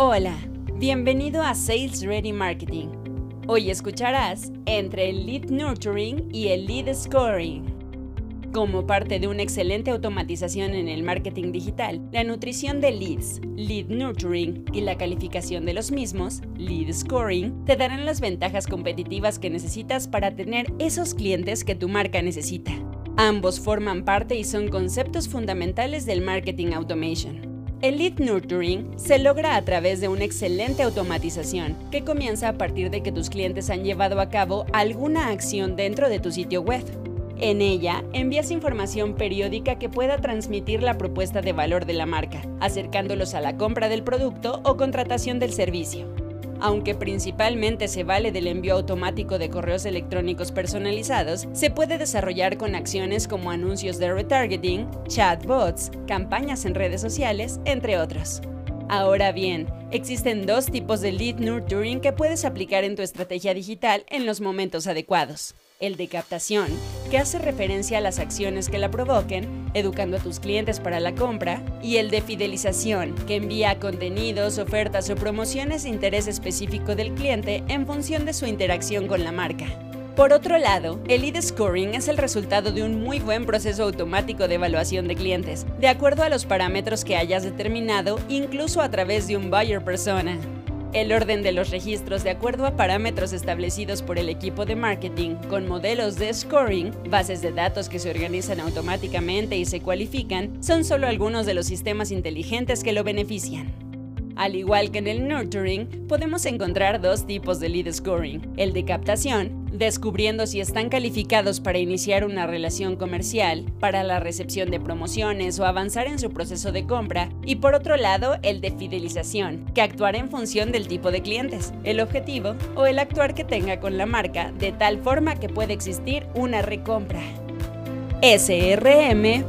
Hola, bienvenido a Sales Ready Marketing. Hoy escucharás entre el lead nurturing y el lead scoring. Como parte de una excelente automatización en el marketing digital, la nutrición de leads, lead nurturing y la calificación de los mismos, lead scoring, te darán las ventajas competitivas que necesitas para tener esos clientes que tu marca necesita. Ambos forman parte y son conceptos fundamentales del marketing automation. El lead nurturing se logra a través de una excelente automatización que comienza a partir de que tus clientes han llevado a cabo alguna acción dentro de tu sitio web. En ella, envías información periódica que pueda transmitir la propuesta de valor de la marca, acercándolos a la compra del producto o contratación del servicio aunque principalmente se vale del envío automático de correos electrónicos personalizados, se puede desarrollar con acciones como anuncios de retargeting, chatbots, campañas en redes sociales, entre otros. Ahora bien, existen dos tipos de lead nurturing que puedes aplicar en tu estrategia digital en los momentos adecuados el de captación, que hace referencia a las acciones que la provoquen, educando a tus clientes para la compra, y el de fidelización, que envía contenidos, ofertas o promociones de interés específico del cliente en función de su interacción con la marca. Por otro lado, el lead scoring es el resultado de un muy buen proceso automático de evaluación de clientes, de acuerdo a los parámetros que hayas determinado, incluso a través de un buyer persona. El orden de los registros de acuerdo a parámetros establecidos por el equipo de marketing con modelos de scoring, bases de datos que se organizan automáticamente y se cualifican, son solo algunos de los sistemas inteligentes que lo benefician. Al igual que en el nurturing, podemos encontrar dos tipos de lead scoring, el de captación, descubriendo si están calificados para iniciar una relación comercial, para la recepción de promociones o avanzar en su proceso de compra, y por otro lado el de fidelización, que actuará en función del tipo de clientes, el objetivo o el actuar que tenga con la marca, de tal forma que puede existir una recompra. srm.mx